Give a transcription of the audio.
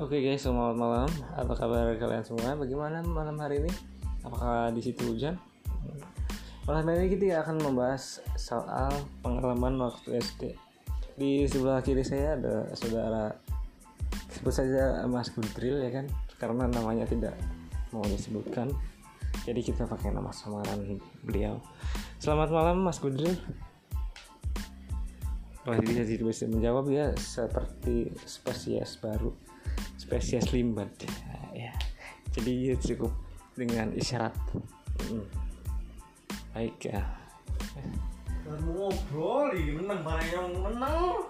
Oke guys, selamat malam. Apa kabar kalian semua? Bagaimana malam hari ini? Apakah di situ hujan? Malam hari ini kita akan membahas soal pengalaman waktu SD. Di sebelah kiri saya ada saudara sebut saja Mas Gudril ya kan, karena namanya tidak mau disebutkan. Jadi kita pakai nama samaran beliau. Selamat malam Mas Gudril. Masih bisa bisa menjawab ya seperti spesies baru spesies limbat ya. Jadi cukup dengan isyarat. Hmm. baik ya. Ngobrol menang barang yang menang